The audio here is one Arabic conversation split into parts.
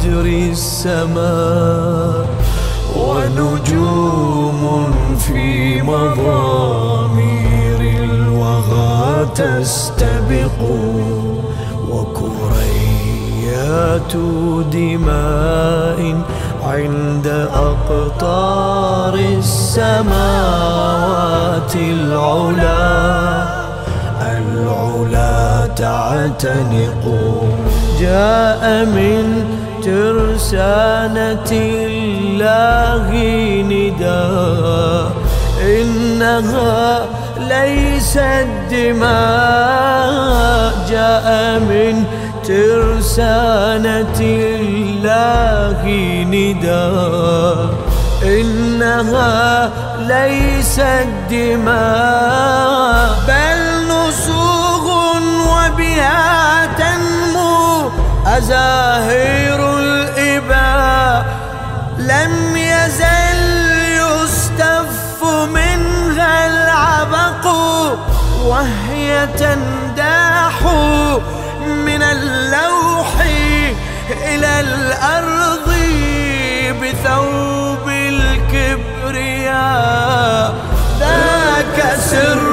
صدر السماء ونجوم في مضامير الوغى تستبق وكريات دماء عند أقطار السماوات العلا العلا تعتنق. جاء من ترسانة الله نداء إنها ليست دماء جاء من ترسانة الله نداء إنها ليست دماء تنمو أزاهير الإباء لم يزل يستف منها العبق وهي تنداح من اللوح إلى الأرض بثوب الكبرياء. ذاك سر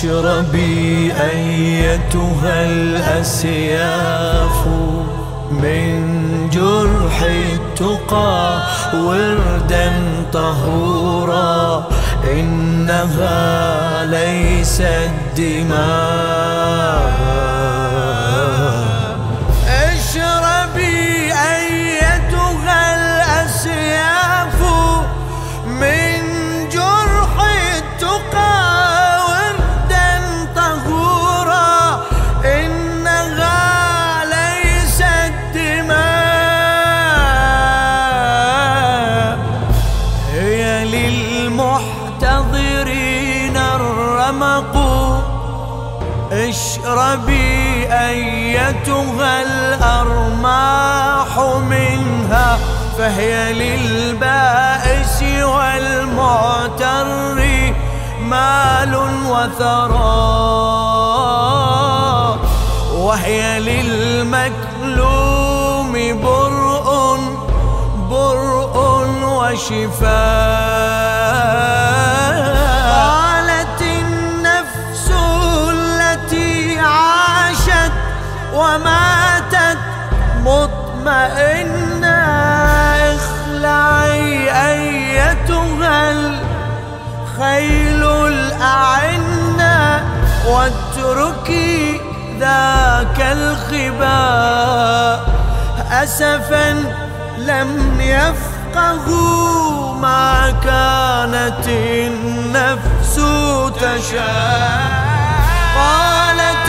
اشربي أيتها الأسياف من جرح التقى وردا طهورا إنها ليست دماء اشربي أيتها الأرماح منها فهي للبائس والمعتر مال وثراء وهي للمكلوم برء برء وشفاء. وماتت مطمئنة. اخلعي أيتها الخيل الأعنة واتركي ذاك الخباء أسفا لم يفقهوا ما كانت النفس تشاء. قالت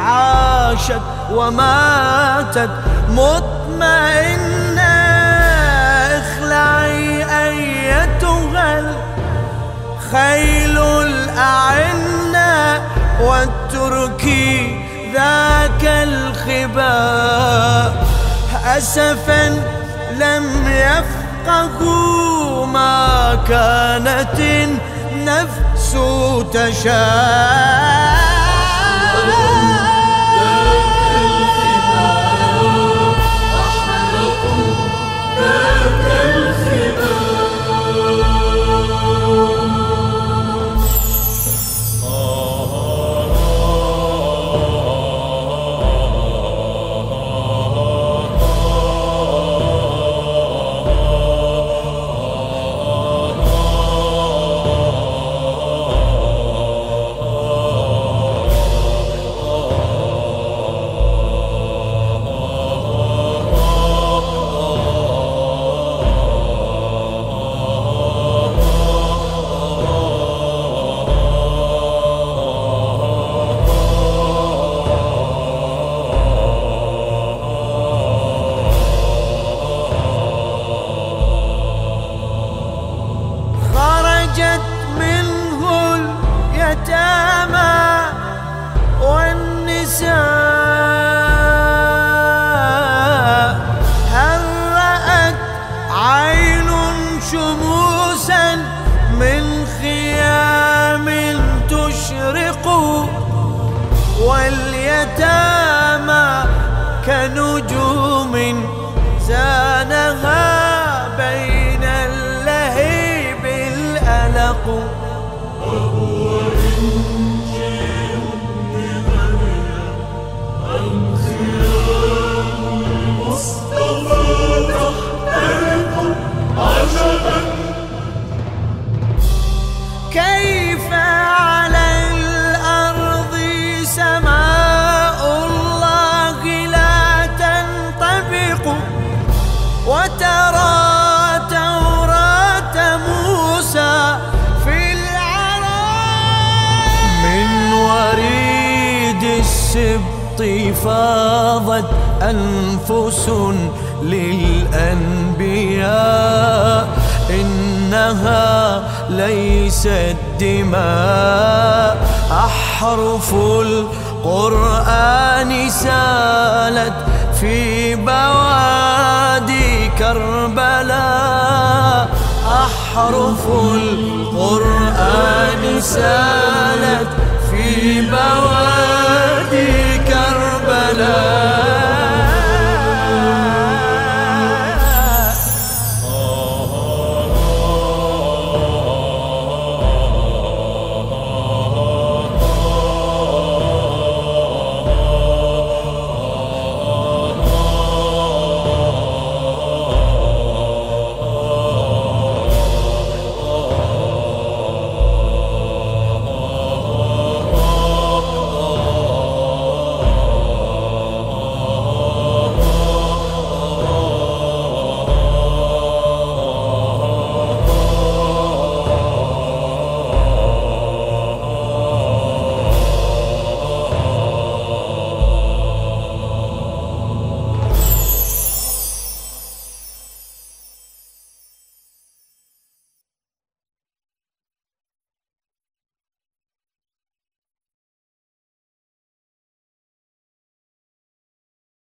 عاشت وماتت مطمئنة. اخلعي أيتها الخيل الأعنة واتركي ذاك الخباء. أسفا لم يفقهوا ما كانت النفس تشاء. كنجوم وترى توراة موسى في العراء من وريد السبط فاضت أنفس للأنبياء. إنها ليست دماء. أحرف القرآن سالت في بوادي كربلاء أحرف القرآن سالت في بوادي كربلاء.